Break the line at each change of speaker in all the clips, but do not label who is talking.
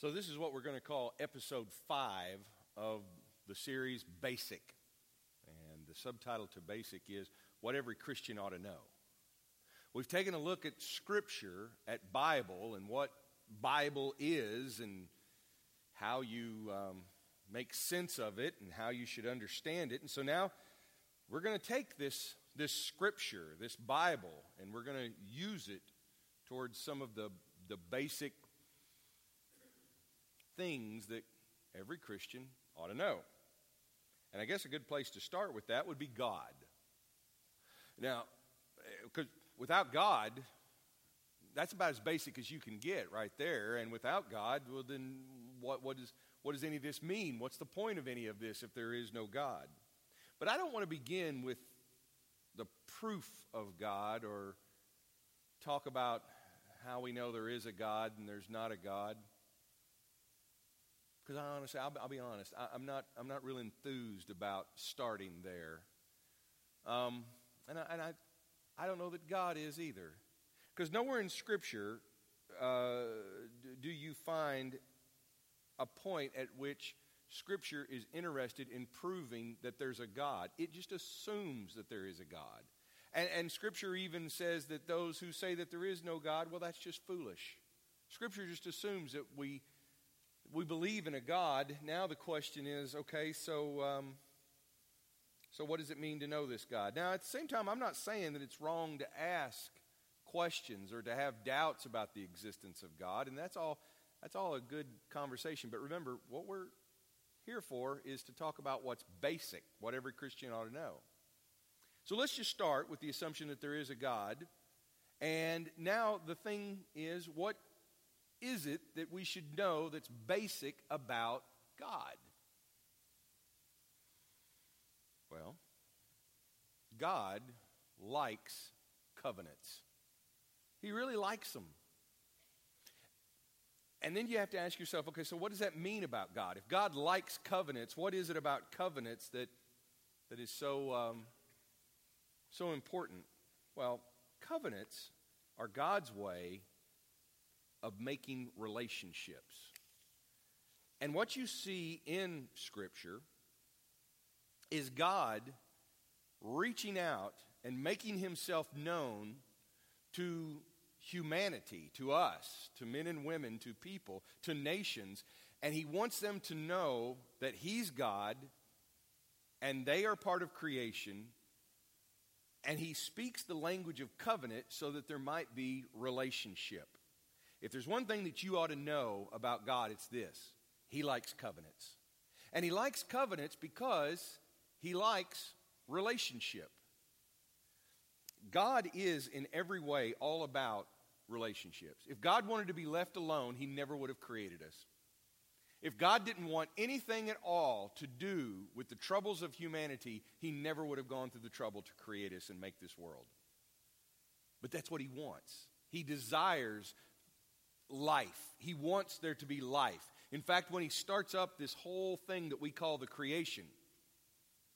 So, this is what we're going to call episode five of the series Basic. And the subtitle to Basic is What Every Christian Ought to Know. We've taken a look at Scripture, at Bible, and what Bible is, and how you um, make sense of it, and how you should understand it. And so now we're going to take this, this Scripture, this Bible, and we're going to use it towards some of the, the basic things that every Christian ought to know. And I guess a good place to start with that would be God. Now, because eh, without God, that's about as basic as you can get right there. And without God, well, then what, what, is, what does any of this mean? What's the point of any of this if there is no God? But I don't want to begin with the proof of God or talk about how we know there is a God and there's not a God. Because I honestly, I'll, I'll, be honest, I, am not, I'm not real enthused about starting there. Um, and I, and I, I don't know that God is either. Because nowhere in Scripture uh, do you find a point at which Scripture is interested in proving that there's a God. It just assumes that there is a God. And, and, Scripture even says that those who say that there is no God, well, that's just foolish. Scripture just assumes that we we believe in a God. Now the question is okay, so, um, so what does it mean to know this God? Now, at the same time, I'm not saying that it's wrong to ask questions or to have doubts about the existence of God, and that's all, that's all a good conversation. But remember, what we're here for is to talk about what's basic, what every Christian ought to know. So let's just start with the assumption that there is a God. And now the thing is, what is it that we should know that's basic about God? Well, God likes covenants. He really likes them. And then you have to ask yourself, okay, so what does that mean about God? If God likes covenants, what is it about covenants that, that is so, um, so important? Well, covenants are God's way of making relationships. And what you see in Scripture is God reaching out and making himself known to humanity, to us, to men and women, to people, to nations. And he wants them to know that he's God and they are part of creation. And he speaks the language of covenant so that there might be relationship. If there's one thing that you ought to know about God, it's this He likes covenants. And He likes covenants because He likes relationship. God is in every way all about relationships. If God wanted to be left alone, He never would have created us. If God didn't want anything at all to do with the troubles of humanity, He never would have gone through the trouble to create us and make this world. But that's what He wants. He desires life. He wants there to be life. In fact, when he starts up this whole thing that we call the creation,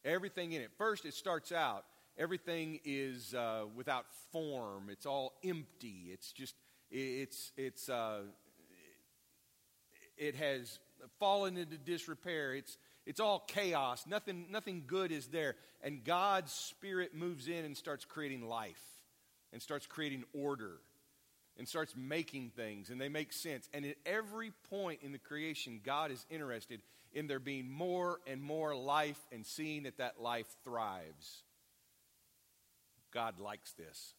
everything in it, first it starts out, everything is uh, without form, it's all empty, it's just, it's, it's, uh, it has fallen into disrepair, it's, it's all chaos, nothing, nothing good is there. And God's Spirit moves in and starts creating life and starts creating order and starts making things and they make sense. And at every point in the creation, God is interested in there being more and more life and seeing that that life thrives. God likes this.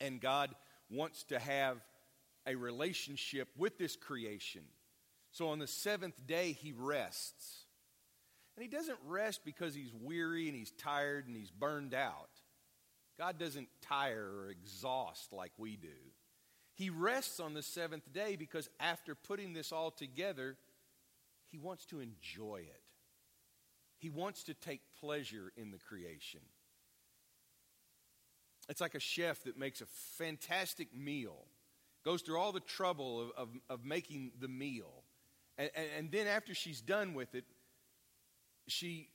And God wants to have a relationship with this creation. So on the seventh day, he rests. And he doesn't rest because he's weary and he's tired and he's burned out. God doesn't tire or exhaust like we do. He rests on the seventh day because after putting this all together, he wants to enjoy it. He wants to take pleasure in the creation. It's like a chef that makes a fantastic meal, goes through all the trouble of, of, of making the meal. And, and, and then after she's done with it, she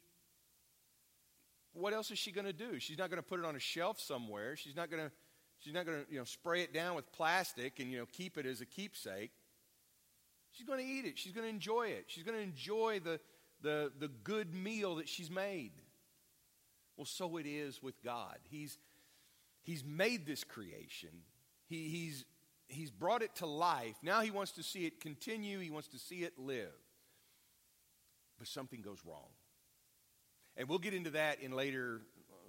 what else is she going to do? She's not going to put it on a shelf somewhere. She's not going to she's not going to, you know, spray it down with plastic and, you know, keep it as a keepsake. She's going to eat it. She's going to enjoy it. She's going to enjoy the, the, the good meal that she's made. Well, so it is with God. He's, he's made this creation, he, he's, he's brought it to life. Now he wants to see it continue, he wants to see it live. But something goes wrong. And we'll get into that in later,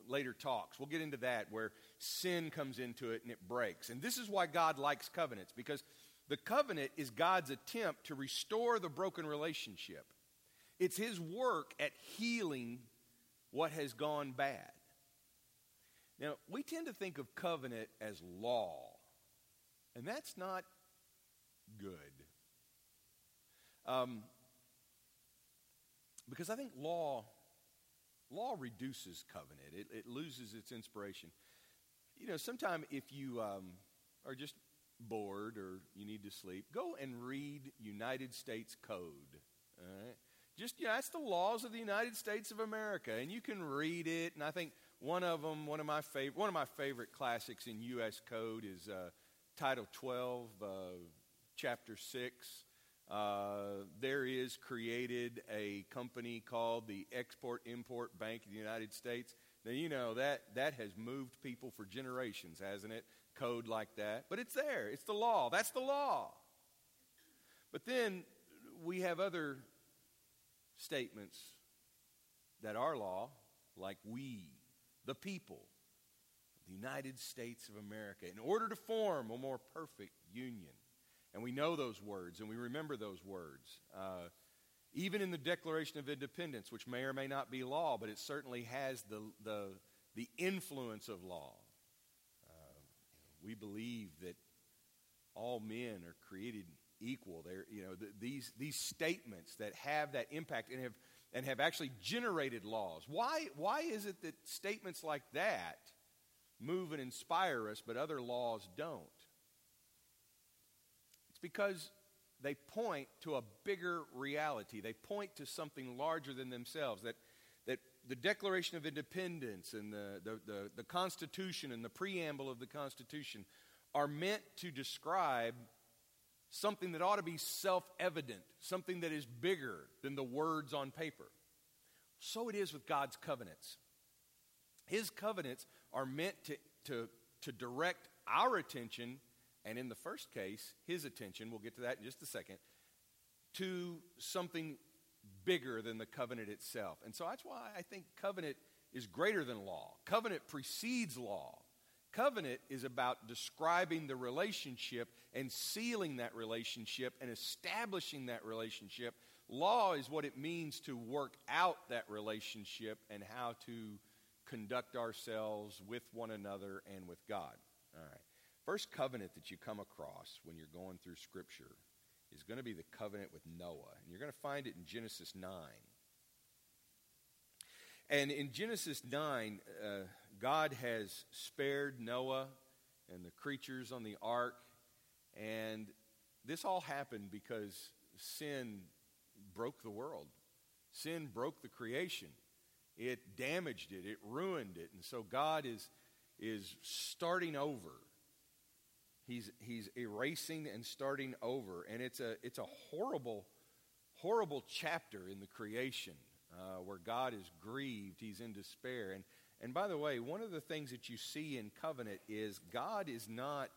later talks. We'll get into that where sin comes into it and it breaks. And this is why God likes covenants, because the covenant is God's attempt to restore the broken relationship. It's His work at healing what has gone bad. Now, we tend to think of covenant as law, and that's not good. Um, because I think law law reduces covenant. It, it loses its inspiration. You know, sometimes if you um, are just bored or you need to sleep, go and read United States Code. All right? Just, yeah, that's the laws of the United States of America, and you can read it. And I think one of them, one of my favorite, one of my favorite classics in U.S. Code is uh, Title 12, uh, Chapter 6. Uh, there is created a company called the Export Import Bank of the United States. Now, you know, that, that has moved people for generations, hasn't it? Code like that. But it's there, it's the law. That's the law. But then we have other statements that are law, like we, the people, the United States of America, in order to form a more perfect union. And we know those words and we remember those words. Uh, even in the Declaration of Independence, which may or may not be law, but it certainly has the, the, the influence of law. Uh, we believe that all men are created equal. They're, you know, the, these, these statements that have that impact and have, and have actually generated laws. Why, why is it that statements like that move and inspire us, but other laws don't? Because they point to a bigger reality. They point to something larger than themselves. That, that the Declaration of Independence and the, the, the, the Constitution and the preamble of the Constitution are meant to describe something that ought to be self evident, something that is bigger than the words on paper. So it is with God's covenants. His covenants are meant to, to, to direct our attention, and in the first case, his attention, we'll get to that in just a second, to something bigger than the covenant itself. And so that's why I think covenant is greater than law. Covenant precedes law. Covenant is about describing the relationship and sealing that relationship and establishing that relationship. Law is what it means to work out that relationship and how to conduct ourselves with one another and with God. All right. First covenant that you come across when you're going through Scripture is going to be the covenant with Noah. And you're going to find it in Genesis 9. And in Genesis 9, uh, God has spared Noah and the creatures on the ark. And this all happened because sin broke the world, sin broke the creation. It damaged it, it ruined it. And so God is, is starting over. He's, he's erasing and starting over. And it's a, it's a horrible, horrible chapter in the creation uh, where God is grieved, he's in despair. And and by the way, one of the things that you see in covenant is God is not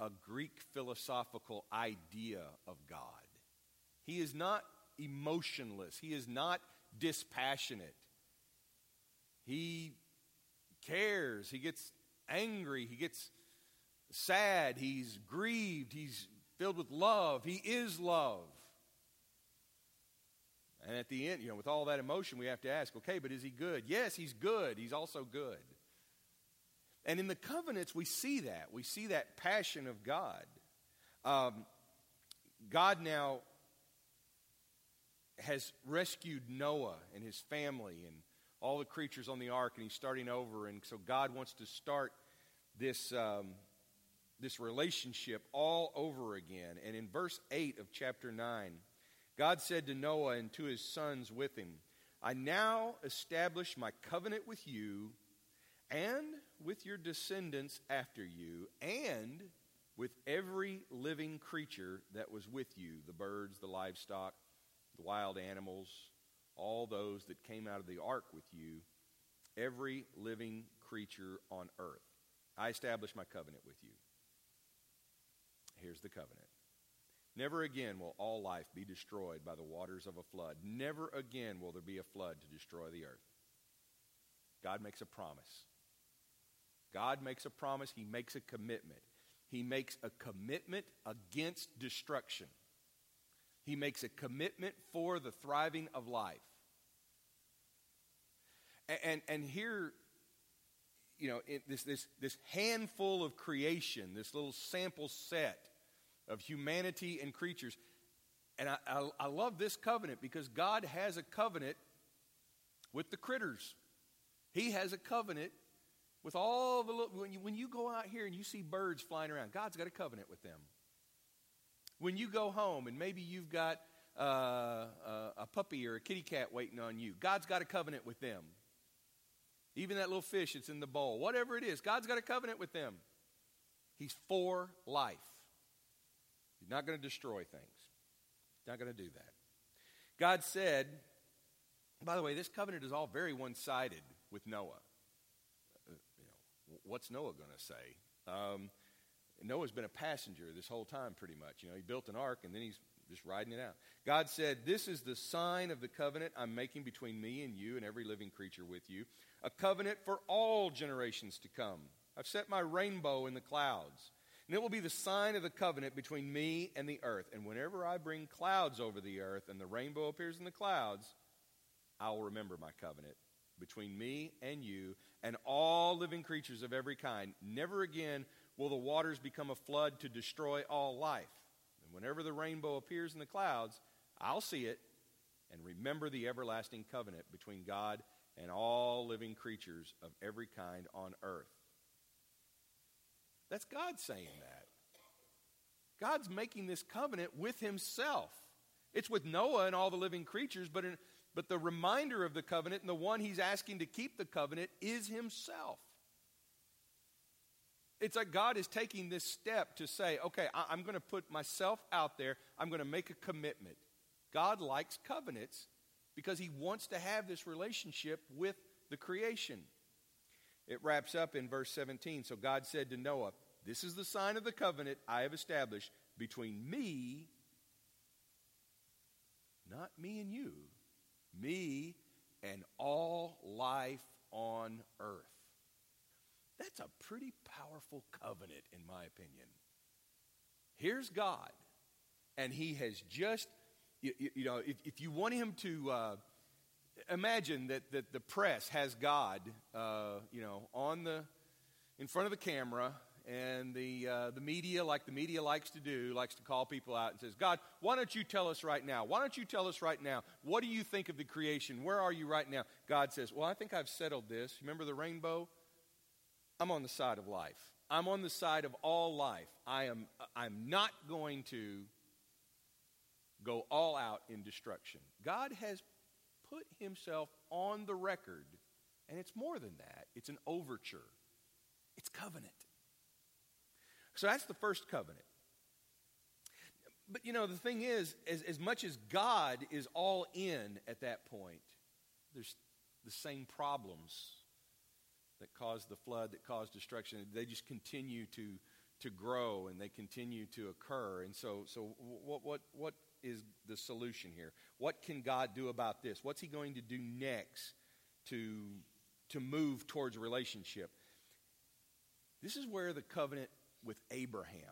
a Greek philosophical idea of God. He is not emotionless, He is not dispassionate. He cares, He gets angry, He gets sad, He's grieved, He's filled with love, He is love. And at the end, you know, with all that emotion, we have to ask, okay, but is he good? Yes, he's good. He's also good. And in the covenants, we see that. We see that passion of God. Um, God now has rescued Noah and his family and all the creatures on the ark, and he's starting over. And so God wants to start this, um, this relationship all over again. And in verse 8 of chapter 9, God said to Noah and to his sons with him, I now establish my covenant with you and with your descendants after you and with every living creature that was with you the birds, the livestock, the wild animals, all those that came out of the ark with you, every living creature on earth. I establish my covenant with you. Here's the covenant. Never again will all life be destroyed by the waters of a flood. Never again will there be a flood to destroy the earth. God makes a promise. God makes a promise. He makes a commitment. He makes a commitment against destruction. He makes a commitment for the thriving of life. And, and, and here, you know, this, this, this handful of creation, this little sample set of humanity and creatures. And I, I, I love this covenant because God has a covenant with the critters. He has a covenant with all the when you, when you go out here and you see birds flying around, God's got a covenant with them. When you go home and maybe you've got uh, a, a puppy or a kitty cat waiting on you, God's got a covenant with them. Even that little fish that's in the bowl, whatever it is, God's got a covenant with them. He's for life. Not going to destroy things. Not going to do that. God said, by the way, this covenant is all very one sided with Noah. Uh, you know, what's Noah going to say? Um, Noah's been a passenger this whole time, pretty much. You know, he built an ark and then he's just riding it out. God said, This is the sign of the covenant I'm making between me and you and every living creature with you, a covenant for all generations to come. I've set my rainbow in the clouds, and it will be the sign of the covenant between me and the earth. And whenever I bring clouds over the earth and the rainbow appears in the clouds, I will remember my covenant between me and you and all living creatures of every kind. Never again will the waters become a flood to destroy all life. And whenever the rainbow appears in the clouds, I'll see it and remember the everlasting covenant between God and all living creatures of every kind on earth. That's God saying that. God's making this covenant with himself. It's with Noah and all the living creatures, but, in, but the reminder of the covenant and the one he's asking to keep the covenant is himself. It's like God is taking this step to say, okay, I, am going to put myself out there. I'm going to make a commitment. God likes covenants because he wants to have this relationship with the creation. It wraps up in verse 17. So God said to Noah, This is the sign of the covenant I have established between me, not me and you, me and all life on earth. That's a pretty powerful covenant, in my opinion. Here's God, and He has just, you, you know, if, if, you want Him to uh, imagine that, that the press has God, uh, you know, on the, in front of the camera, and the, uh, the media, like the media likes to do, likes to call people out and says, God, why don't you tell us right now? Why don't you tell us right now? What do you think of the creation? Where are you right now? God says, Well, I think I've settled this. Remember the rainbow? I'm on the side of life. I'm on the side of all life. I am I'm not going to go all out in destruction. God has put himself on the record, and it's more than that. It's an overture. It's covenant. So that's the first covenant. But you know, the thing is, as, as much as God is all in at that point, there's the same problems that caused the flood, that caused destruction, they just continue to, to grow and they continue to occur. And so, so what, what, what is the solution here? What can God do about this? What's He going to do next to, to move towards relationship? This is where the covenant with Abraham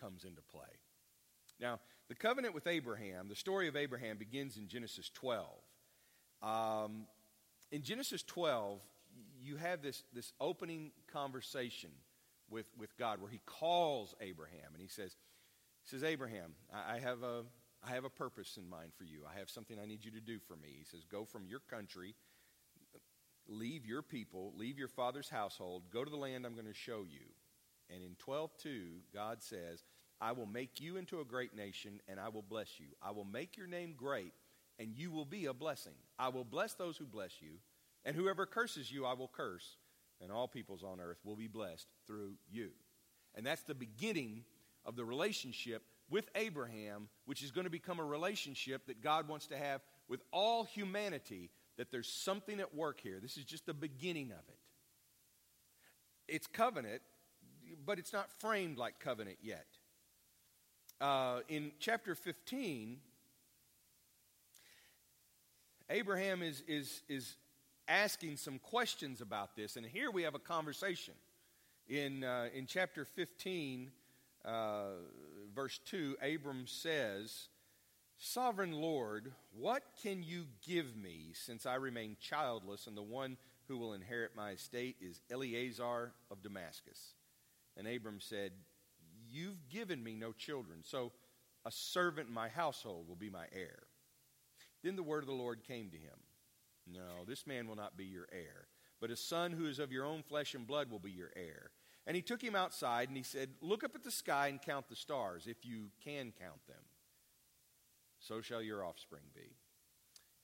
comes into play. Now, the covenant with Abraham, the story of Abraham begins in Genesis 12. Um, in Genesis 12, you have this, this opening conversation with, with God where he calls Abraham and he says, he says, Abraham, I, have a, I have a purpose in mind for you. I have something I need you to do for me. He says, Go from your country, leave your people, leave your father's household, go to the land I'm going to show you. And in 12:2, God says, I will make you into a great nation and I will bless you. I will make your name great and you will be a blessing. I will bless those who bless you and whoever curses you, I will curse, and all peoples on earth will be blessed through you. And that's the beginning of the relationship with Abraham, which is going to become a relationship that God wants to have with all humanity, that there's something at work here. This is just the beginning of it. It's covenant, but it's not framed like covenant yet. Uh, in chapter 15, Abraham is, is, is asking some questions about this. And here we have a conversation. In, uh, in chapter 15, uh, verse 2, Abram says, Sovereign Lord, what can you give me since I remain childless, and the one who will inherit my estate is Eliezer of Damascus? And Abram said, You've given me no children, so a servant in my household will be my heir. Then the word of the Lord came to him No, this man will not be your heir, but a son who is of your own flesh and blood will be your heir. And he took him outside and he said, Look up at the sky and count the stars, if you can count them. So shall your offspring be.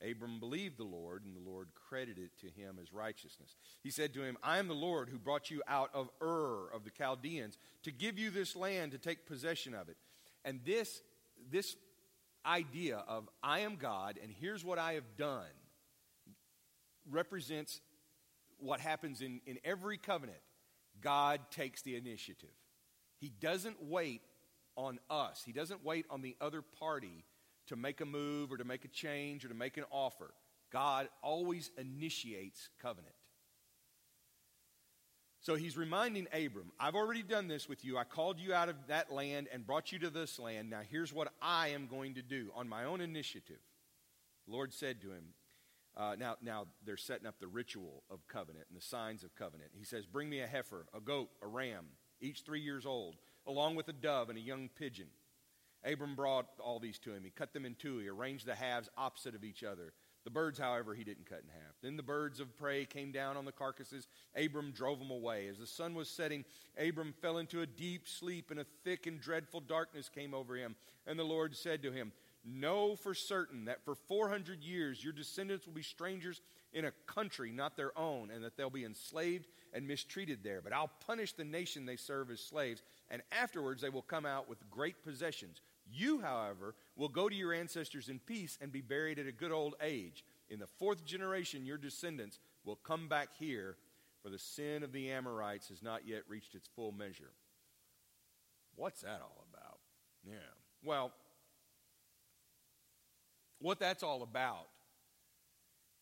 Abram believed the Lord, and the Lord credited it to him as righteousness. He said to him, I am the Lord who brought you out of Ur of the Chaldeans to give you this land to take possession of it. And this, this idea of I am God and here's what I have done represents what happens in, in every covenant. God takes the initiative. He doesn't wait on us, He doesn't wait on the other party to make a move or to make a change or to make an offer. God always initiates covenant. So he's reminding Abram, I've already done this with you. I called you out of that land and brought you to this land. Now here's what I am going to do on my own initiative. The Lord said to him, uh, now, now they're setting up the ritual of covenant and the signs of covenant. He says, Bring me a heifer, a goat, a ram, each three years old, along with a dove and a young pigeon. Abram brought all these to him. He cut them in two. He arranged the halves opposite of each other. The birds, however, he didn't cut in half. Then the birds of prey came down on the carcasses. Abram drove them away. As the sun was setting, Abram fell into a deep sleep, and a thick and dreadful darkness came over him. And the Lord said to him, Know for certain that for 400 years your descendants will be strangers in a country not their own, and that they'll be enslaved and mistreated there. But I'll punish the nation they serve as slaves, and afterwards they will come out with great possessions. You, however, will go to your ancestors in peace and be buried at a good old age. In the fourth generation, your descendants will come back here, for the sin of the Amorites has not yet reached its full measure. What's that all about? Yeah. Well, what that's all about,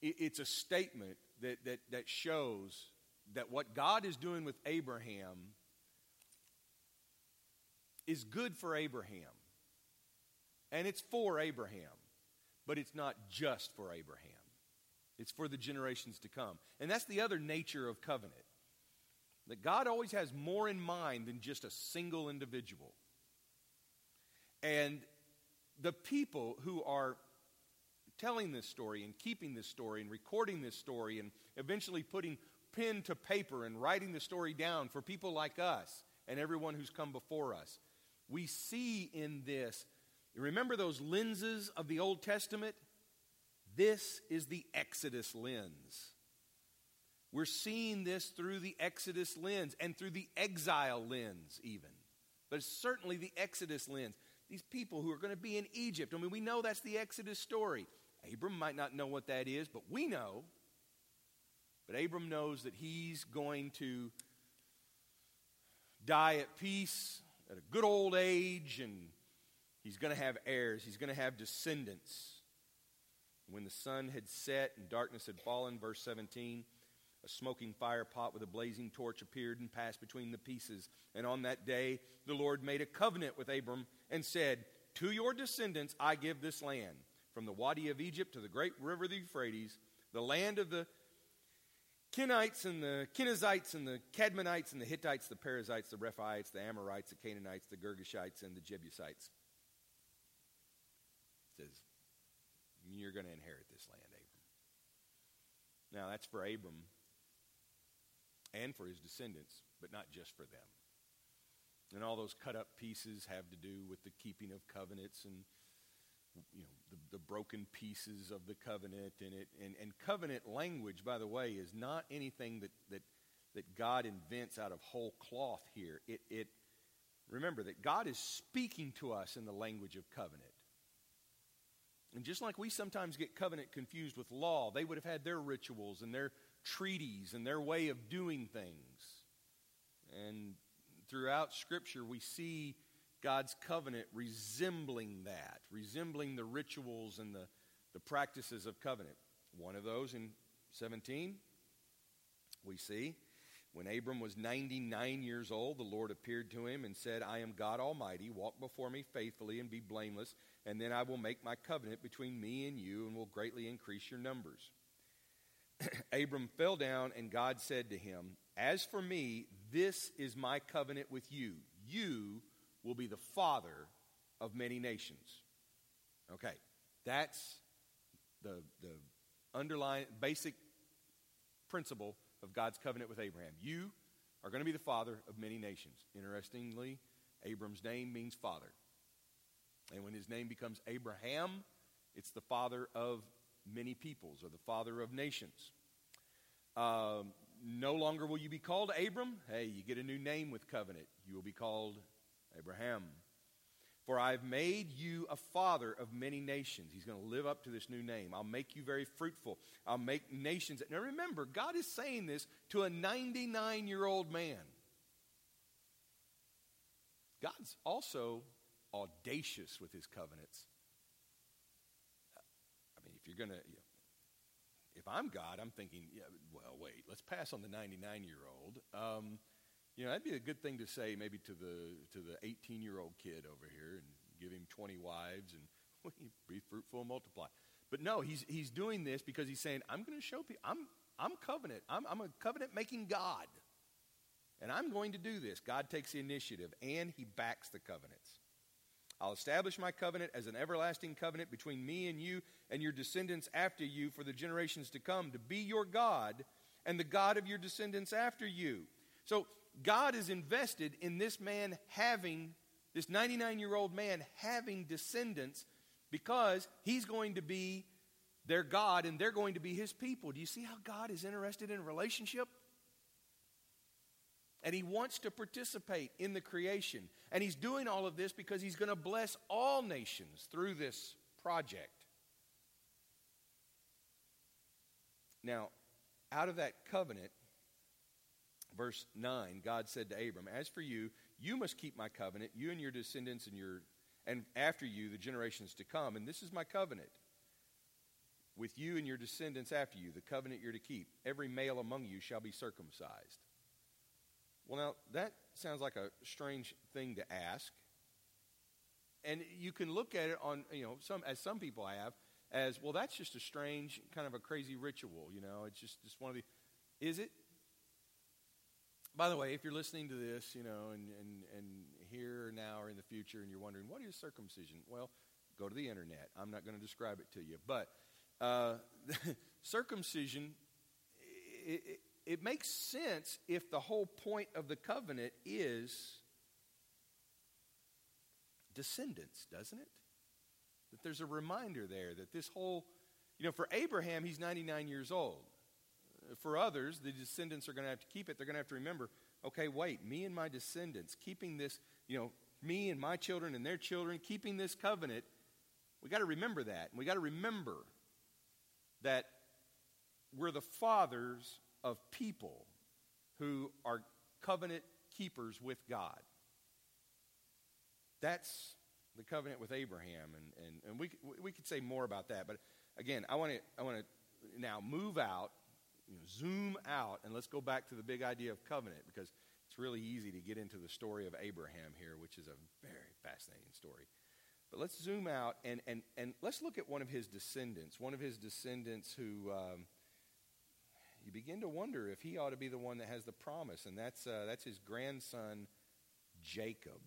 it's a statement that, that, that shows that what God is doing with Abraham is good for Abraham. And it's for Abraham. But it's not just for Abraham, it's for the generations to come. And that's the other nature of covenant that God always has more in mind than just a single individual. And the people who are telling this story and keeping this story and recording this story and eventually putting pen to paper and writing the story down for people like us and everyone who's come before us. We see in this, remember those lenses of the Old Testament? This is the Exodus lens. We're seeing this through the Exodus lens and through the exile lens, even. But certainly the Exodus lens. These people who are going to be in Egypt, I mean, we know that's the Exodus story. Abram might not know what that is, but we know. But Abram knows that he's going to die at peace at a good old age, and he's going to have heirs, he's going to have descendants. When the sun had set and darkness had fallen, verse 17, a smoking fire pot with a blazing torch appeared and passed between the pieces. And on that day, the Lord made a covenant with Abram and said, To your descendants I give this land from the Wadi of Egypt to the great river the Euphrates, the land of the Kenites and the Kenizzites and the Kadmonites and the Hittites, the Perizzites, the Rephaites, the Amorites, the Canaanites, the Girgashites, and the Jebusites. It says, You're going to inherit this land, Abram. Now, that's for Abram and for his descendants, but not just for them. And all those cut up pieces have to do with the keeping of covenants and you know, the, the broken pieces of the covenant. And, it, and, and covenant language, by the way, is not anything that, that, that God invents out of whole cloth here. It, it, remember that God is speaking to us in the language of covenant. And just like we sometimes get covenant confused with law, they would have had their rituals and their treaties and their way of doing things. And throughout Scripture, we see God's covenant resembling that, resembling the rituals and the, the practices of covenant. One of those in 17, we see when Abram was 99 years old, the Lord appeared to him and said, I am God Almighty. Walk before me faithfully and be blameless, and then I will make my covenant between me and you and will greatly increase your numbers. Abram fell down, and God said to him, As for me, this is my covenant with you. You will be the father of many nations. Okay, that's the, the underlying basic principle of God's covenant with Abraham. You are going to be the father of many nations. Interestingly, Abram's name means father. And when his name becomes Abraham, it's the father of many peoples or the father of nations. Um, no longer will you be called Abram. Hey, you get a new name with covenant. You will be called Abraham. For I've made you a father of many nations. He's going to live up to this new name. I'll make you very fruitful. I'll make nations. Now remember, God is saying this to a 99 year old man. God's also audacious with his covenants. I mean, if you're going to, you know, if I'm God, I'm thinking, yeah, well, wait, let's pass on the 99 year old. Um, you know, that'd be a good thing to say maybe to the to the 18 year old kid over here and give him 20 wives and be fruitful and multiply. But no, he's he's doing this because he's saying, I'm going to show people. I'm I'm covenant. I'm, I'm a covenant making God, and I'm going to do this. God takes the initiative and he backs the covenants. I'll establish my covenant as an everlasting covenant between me and you and your descendants after you for the generations to come, to be your God and the God of your descendants after you. So God is invested in this man having, this 99 year old man having descendants because he's going to be their God and they're going to be his people. Do you see how God is interested in relationship? And he wants to participate in the creation. And he's doing all of this because he's going to bless all nations through this project. Now, out of that covenant, verse 9, God said to Abram, As for you, you must keep my covenant, you and your descendants and your and after you the generations to come, and this is my covenant with you and your descendants after you, the covenant you're to keep. Every male among you shall be circumcised. Well, now that sounds like a strange thing to ask. And you can look at it on, you know, some as some people have, as well, that's just a strange, kind of a crazy ritual, you know, it's just, just one of the is it? By the way, if you're listening to this, you know, and, and, and here now or in the future, and you're wondering, what is circumcision? Well, go to the internet. I'm not going to describe it to you. But uh, circumcision, it, it, it makes sense if the whole point of the covenant is descendants, doesn't it? That there's a reminder there that this whole, you know, for Abraham, he's 99 years old for others, the descendants are going to have to keep it. They're going to have to remember, okay, wait, me and my descendants, keeping this, you know, me and my children and their children, keeping this covenant, we got to remember that. And we got to remember that we're the fathers of people who are covenant keepers with God. That's the covenant with Abraham. And, and, and we, we could say more about that. But again, I want to I want to now move out you know, zoom out and let's go back to the big idea of covenant because it's really easy to get into the story of Abraham here, which is a very fascinating story. But let's zoom out and, and, and let's look at one of his descendants, one of his descendants who um, you begin to wonder if he ought to be the one that has the promise, and that's, uh, that's his grandson, Jacob.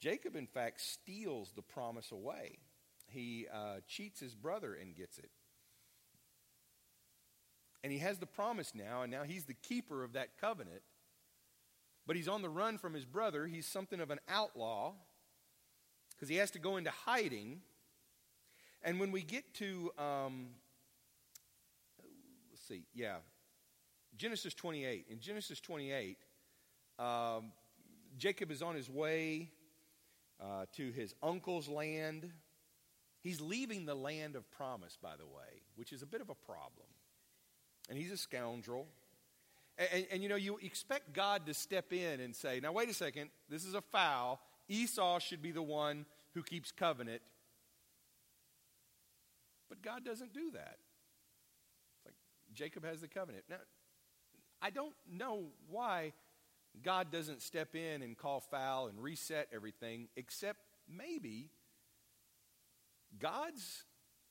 Jacob, in fact, steals the promise away. He uh, cheats his brother and gets it. And he has the promise now, and now he's the keeper of that covenant. But he's on the run from his brother. He's something of an outlaw because he has to go into hiding. And when we get to, um, let's see, yeah, Genesis 28. In Genesis 28, um, Jacob is on his way uh, to his uncle's land. He's leaving the land of promise, by the way, which is a bit of a problem. And he's a scoundrel. And, and, and, you know, you expect God to step in and say, now, wait a second, this is a foul. Esau should be the one who keeps covenant. But God doesn't do that. It's like Jacob has the covenant. Now, I don't know why God doesn't step in and call foul and reset everything, except maybe God's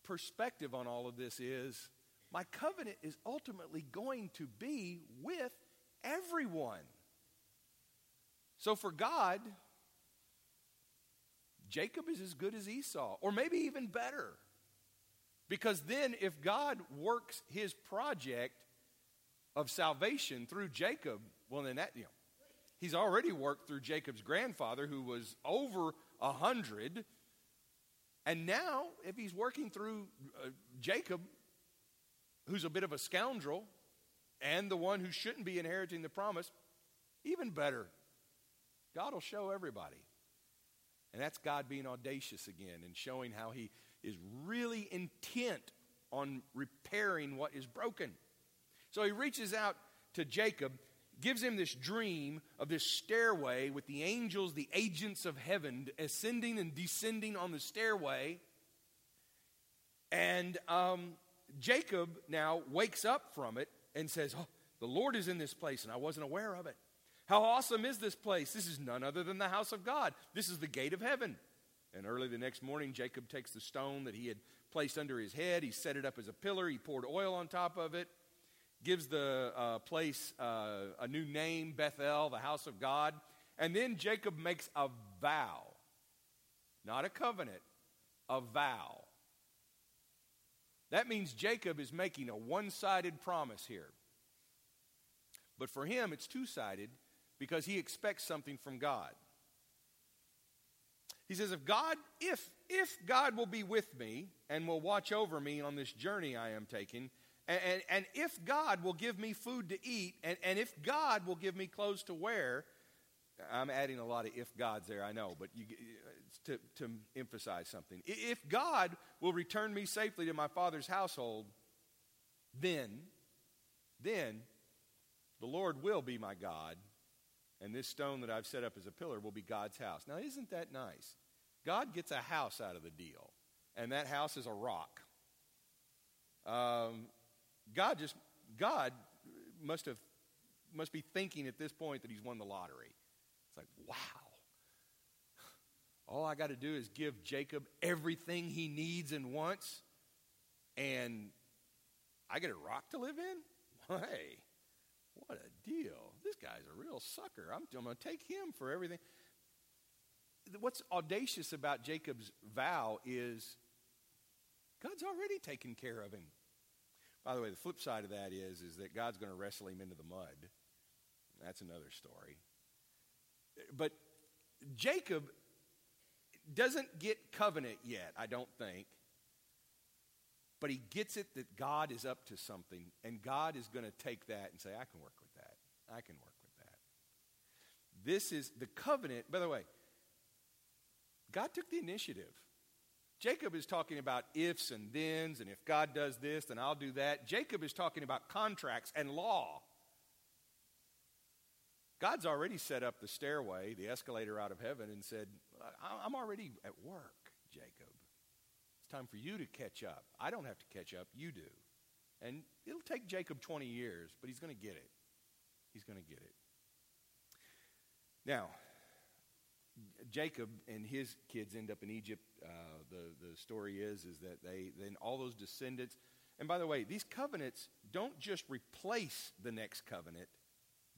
perspective on all of this is my covenant is ultimately going to be with everyone. So for God, Jacob is as good as Esau, or maybe even better. Because then, if God works his project of salvation through Jacob, well, then that, you know, he's already worked through Jacob's grandfather, who was over a hundred. And now, if he's working through uh, Jacob, who's a bit of a scoundrel, and the one who shouldn't be inheriting the promise, even better. God will show everybody. And that's God being audacious again and showing how he is really intent on repairing what is broken. So he reaches out to Jacob, gives him this dream of this stairway with the angels, the agents of heaven, ascending and descending on the stairway. And um, Jacob now wakes up from it and says, oh, The Lord is in this place, and I wasn't aware of it. How awesome is this place? This is none other than the house of God. This is the gate of heaven. And early the next morning, Jacob takes the stone that he had placed under his head. He set it up as a pillar. He poured oil on top of it. Gives the uh, place uh, a new name, Bethel, the house of God. And then Jacob makes a vow, not a covenant, a vow. That means Jacob is making a one sided promise here. But for him, it's two sided because he expects something from God. He says, if God, if, if God will be with me and will watch over me on this journey I am taking, and, and, and if God will give me food to eat, and, and if God will give me clothes to wear, I'm adding a lot of if gods there, I know, but you, to, to emphasize something. If God will return me safely to my father's household, then, then the Lord will be my God, and this stone that I've set up as a pillar will be God's house. Now, isn't that nice? God gets a house out of the deal, and that house is a rock. Um, God just, God must have, must be thinking at this point that he's won the lottery. Like, wow. All I got to do is give Jacob everything he needs and wants, and I get a rock to live in? Hey, what a deal. This guy's a real sucker. I'm, I'm going to take him for everything. What's audacious about Jacob's vow is God's already taken care of him. By the way, the flip side of that is, is that God's going to wrestle him into the mud. That's another story. But Jacob doesn't get covenant yet, I don't think. But he gets it that God is up to something, and God is going to take that and say, I can work with that. I can work with that. This is the covenant. By the way, God took the initiative. Jacob is talking about ifs and thens, and if God does this, then I'll do that. Jacob is talking about contracts and law. God's already set up the stairway, the escalator out of heaven, and said, I'm already at work, Jacob. It's time for you to catch up. I don't have to catch up, you do. And it'll take Jacob 20 years, but he's going to get it. He's going to get it. Now, Jacob and his kids end up in Egypt. Uh, the, the story is, is that they, then all those descendants, and by the way, these covenants don't just replace the next covenant,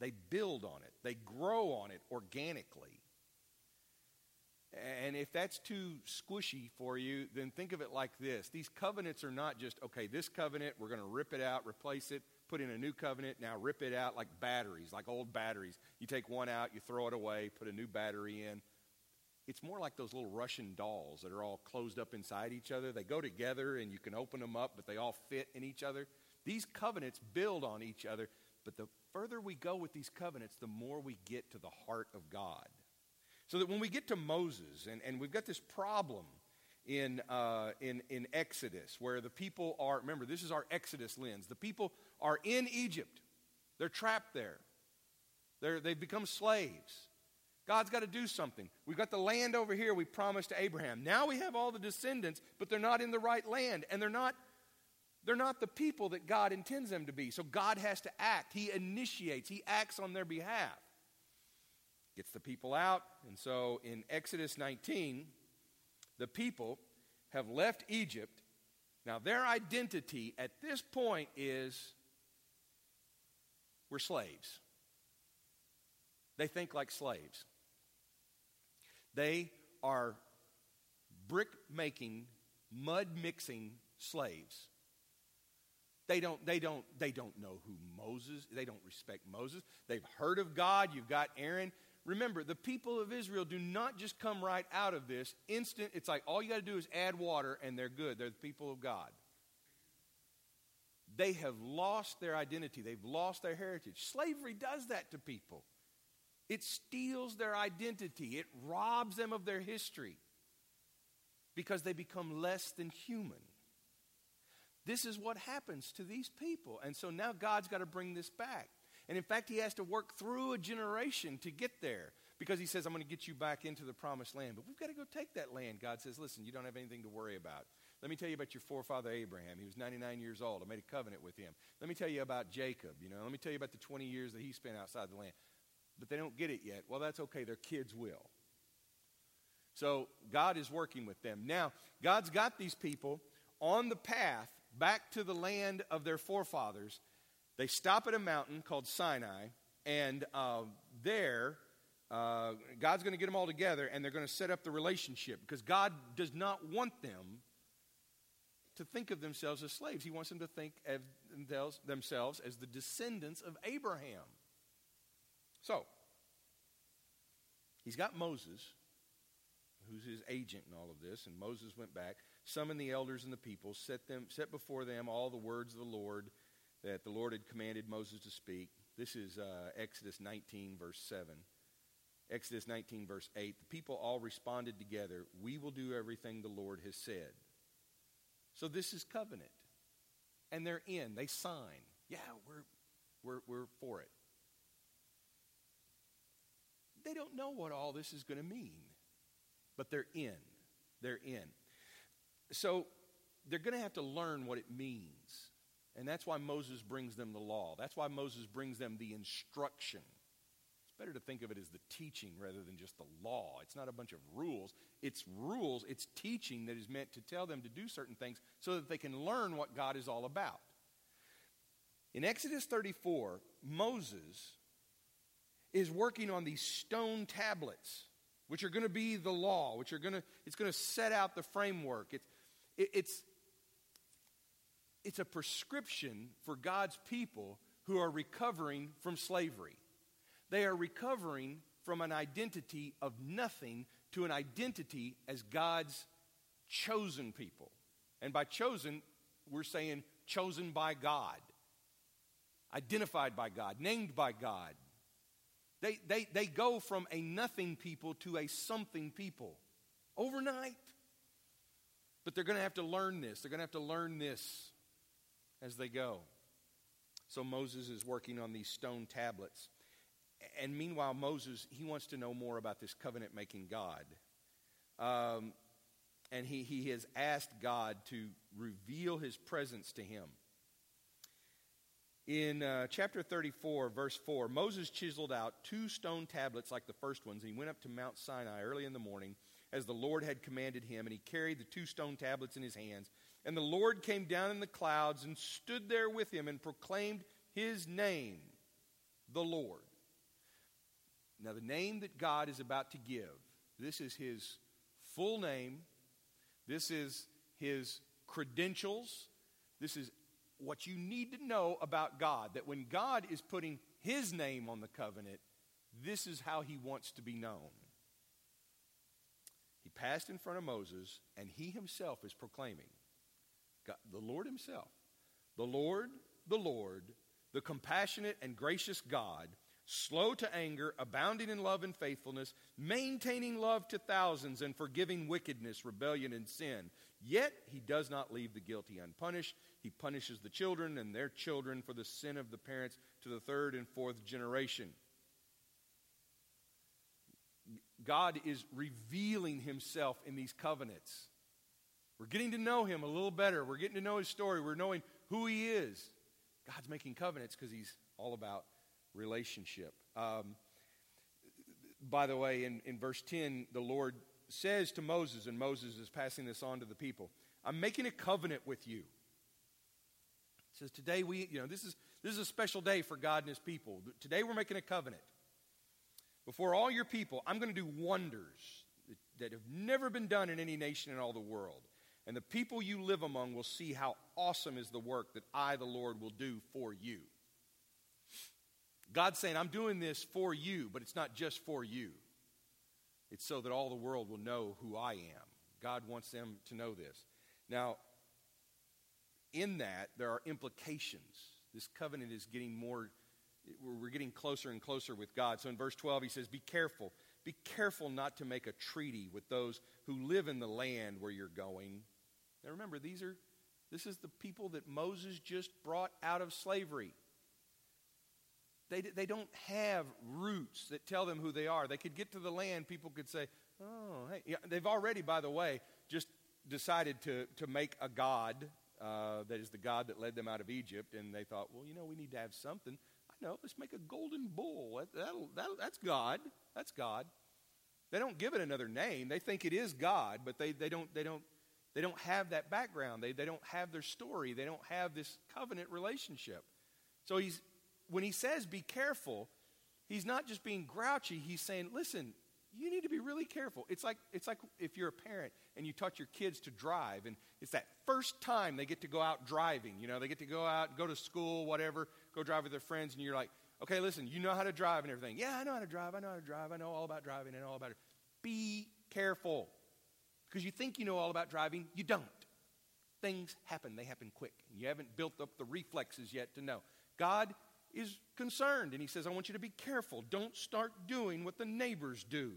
they build on it, they grow on it organically. And if that's too squishy for you, then think of it like this. These covenants are not just, okay, this covenant, we're going to rip it out, replace it, put in a new covenant, now rip it out like batteries, like old batteries. You take one out, you throw it away, put a new battery in. It's more like those little Russian dolls that are all closed up inside each other. They go together and you can open them up, but they all fit in each other. These covenants build on each other. But the further we go with these covenants, the more we get to the heart of God. So that when we get to Moses, and, and we've got this problem in, uh, in, in Exodus, where the people are, remember, this is our Exodus lens. The people are in Egypt, they're trapped there, they're, they've become slaves. God's got to do something. We've got the land over here we promised to Abraham. Now we have all the descendants, but they're not in the right land, and they're not they're not the people that God intends them to be. So God has to act. He initiates, He acts on their behalf. Gets the people out. And so in Exodus 19, the people have left Egypt. Now, their identity at this point is we're slaves. They think like slaves. They are brick making, mud mixing slaves. They don't, they, don't, they don't know who Moses, they don't respect Moses. They've heard of God. You've got Aaron. Remember, the people of Israel do not just come right out of this instant. It's like all you got to do is add water and they're good. They're the people of God. They have lost their identity, they've lost their heritage. Slavery does that to people. It steals their identity, it robs them of their history because they become less than human. This is what happens to these people. And so now God's got to bring this back. And in fact, he has to work through a generation to get there because he says, I'm going to get you back into the promised land. But we've got to go take that land. God says, Listen, you don't have anything to worry about. Let me tell you about your forefather Abraham. He was 99 years old. I made a covenant with him. Let me tell you about Jacob. You know, let me tell you about the 20 years that he spent outside the land. But they don't get it yet. Well, that's okay. Their kids will. So God is working with them. Now, God's got these people on the path back to the land of their forefathers. They stop at a mountain called Sinai, and uh, there, uh, God's going to get them all together, and they're going to set up the relationship because God does not want them to think of themselves as slaves. He wants them to think of themselves as the descendants of Abraham. So, he's got Moses, who's his agent in all of this, and Moses went back summoned the elders and the people, set, them, set before them all the words of the Lord that the Lord had commanded Moses to speak. This is uh, Exodus 19, verse 7. Exodus 19, verse 8. The people all responded together, We will do everything the Lord has said. So this is covenant. And they're in, they sign. Yeah, we're, we're, we're for it. They don't know what all this is going to mean, but they're in. They're in. So they're going to have to learn what it means. And that's why Moses brings them the law. That's why Moses brings them the instruction. It's better to think of it as the teaching rather than just the law. It's not a bunch of rules. It's rules, it's teaching that is meant to tell them to do certain things so that they can learn what God is all about. In Exodus 34, Moses is working on these stone tablets, which are going to be the law, which are going to, it's going to set out the framework. It's, it's, it's a prescription for God's people who are recovering from slavery. They are recovering from an identity of nothing to an identity as God's chosen people. And by chosen, we're saying chosen by God, identified by God, named by God. They, they, they go from a nothing people to a something people overnight. But they're going to have to learn this. They're going to have to learn this as they go. So Moses is working on these stone tablets. And meanwhile, Moses, he wants to know more about this covenant making God. Um, and he, he has asked God to reveal his presence to him. In uh, chapter 34, verse 4, Moses chiseled out two stone tablets like the first ones, and he went up to Mount Sinai early in the morning as the Lord had commanded him, and he carried the two stone tablets in his hands. And the Lord came down in the clouds and stood there with him and proclaimed his name, the Lord. Now, the name that God is about to give, this is his full name, this is his credentials, this is what you need to know about God. That when God is putting his name on the covenant, this is how he wants to be known. He passed in front of Moses, and he himself is proclaiming, God, the Lord himself, the Lord, the Lord, the compassionate and gracious God, slow to anger, abounding in love and faithfulness, maintaining love to thousands, and forgiving wickedness, rebellion, and sin. Yet he does not leave the guilty unpunished. He punishes the children and their children for the sin of the parents to the third and fourth generation. God is revealing himself in these covenants. We're getting to know him a little better. We're getting to know his story. We're knowing who he is. God's making covenants because he's all about relationship. Um, by the way, in, in verse 10, the Lord says to Moses, and Moses is passing this on to the people I'm making a covenant with you. He says, Today we, you know, this is, this is a special day for God and his people. Today we're making a covenant. Before all your people, I'm going to do wonders that, have never been done in any nation in all the world. And the people you live among will see how awesome is the work that I, the Lord, will do for you. God's saying, I'm doing this for you, but it's not just for you. It's so that all the world will know who I am. God wants them to know this. Now, in that, there are implications. This covenant is getting more, we're getting closer and closer with God. So in verse 12, he says, Be careful. Be careful not to make a treaty with those who live in the land where you're going. Now remember, these are, this is the people that Moses just brought out of slavery. They, they don't have roots that tell them who they are. They could get to the land, people could say, oh, hey. Yeah, they've already, by the way, just decided to, to make a god uh, that is the God that led them out of Egypt. And they thought, well, you know, we need to have something. Know, let's make a golden bull. That, that'll, that'll, that's God. That's God. They don't give it another name. They think it is God, but they, they, don't, they, don't, they don't have that background. They, they don't have their story. They don't have this covenant relationship. So he's, when he says be careful, he's not just being grouchy, he's saying, listen, you need to be really careful. It's like, it's like if you're a parent and you taught your kids to drive, and it's that first time they get to go out driving. You know, they get to go out, go to school, whatever, go drive with their friends, and you're like, okay, listen, you know how to drive and everything. Yeah, I know how to drive. I know how to drive. I know all about driving. I know all about it. Be careful. Because you think you know all about driving, you don't. Things happen, they happen quick. You haven't built up the reflexes yet to know. God is concerned. And he says, I want you to be careful. Don't start doing what the neighbors do.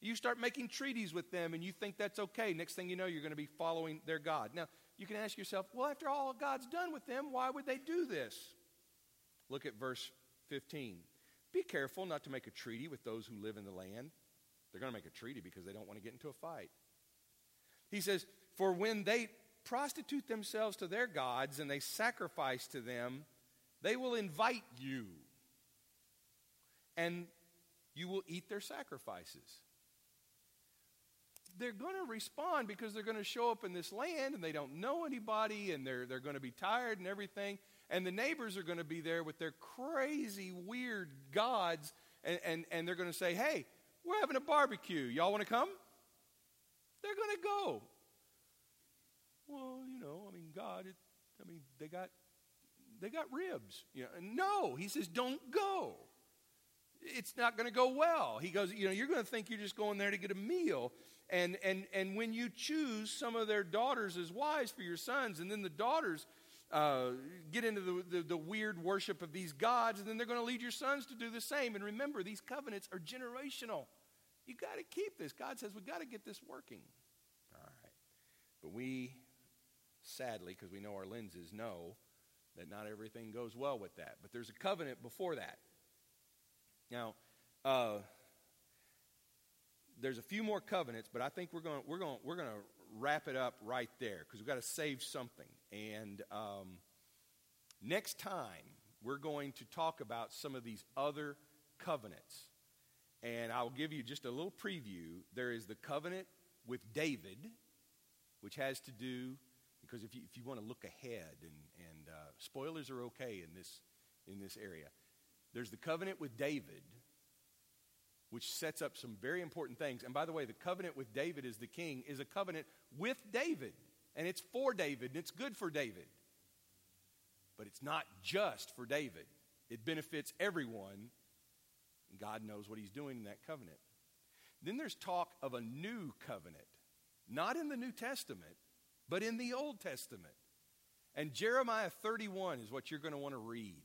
You start making treaties with them and you think that's okay. Next thing you know, you're going to be following their God. Now, you can ask yourself, well, after all God's done with them, why would they do this? Look at verse 15. Be careful not to make a treaty with those who live in the land. They're going to make a treaty because they don't want to get into a fight. He says, For when they prostitute themselves to their gods and they sacrifice to them, they will invite you, and you will eat their sacrifices. They're going to respond because they're going to show up in this land and they don't know anybody and they're, they're going to be tired and everything. And the neighbors are going to be there with their crazy, weird gods, and, and, and they're going to say, Hey, we're having a barbecue. Y'all want to come? They're going to go. Well, you know, I mean, God, it, I mean, they got they got ribs. You know, no, he says, don't go. It's not going to go well. He goes, you know, you're going to think you're just going there to get a meal. And, and, and when you choose some of their daughters as wives for your sons, and then the daughters uh, get into the, the, the weird worship of these gods, and then they're going to lead your sons to do the same. And remember, these covenants are generational. You got to keep this. God says we got to get this working. All right. But we, sadly, because we know our lenses, know that not everything goes well with that. But there's a covenant before that. Now, uh, there's a few more covenants, but I think we're going we're going we're going to wrap it up right there because we've got to save something. And um, next time we're going to talk about some of these other covenants, and I'll give you just a little preview. There is the covenant with David, which has to do because if you, if you want to look ahead, and, and uh, spoilers are okay in this, in this area, there's the covenant with David, which sets up some very important things. And by the way, the covenant with David as the king is a covenant with David, and it's for David, and it's good for David. But it's not just for David, it benefits everyone. God knows what he's doing in that covenant. Then there's talk of a new covenant, not in the New Testament but in the Old Testament. And Jeremiah 31 is what you're going to want to read.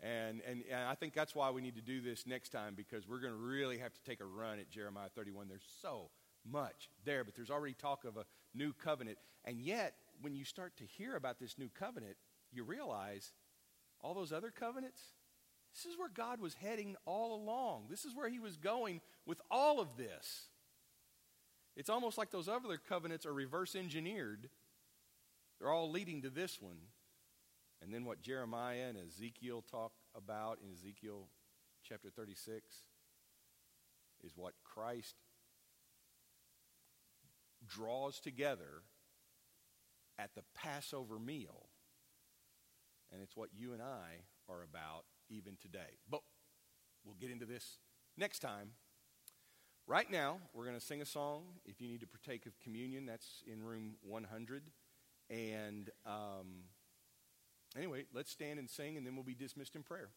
And, and, and, I think that's why we need to do this next time because we're going to really have to take a run at Jeremiah 31. There's so much there, but there's already talk of a new covenant. And yet, when you start to hear about this new covenant, you realize all those other covenants, this is where God was heading all along. This is where he was going with all of this. It's almost like those other covenants are reverse engineered. They're all leading to this one. And then what Jeremiah and Ezekiel talk about in Ezekiel chapter 36 is what Christ draws together at the Passover meal. And it's what you and I are about even today. But we'll get into this next time. Right now, we're going to sing a song. If you need to partake of communion, that's in room 100. And um, anyway, let's stand and sing, and then we'll be dismissed in prayer.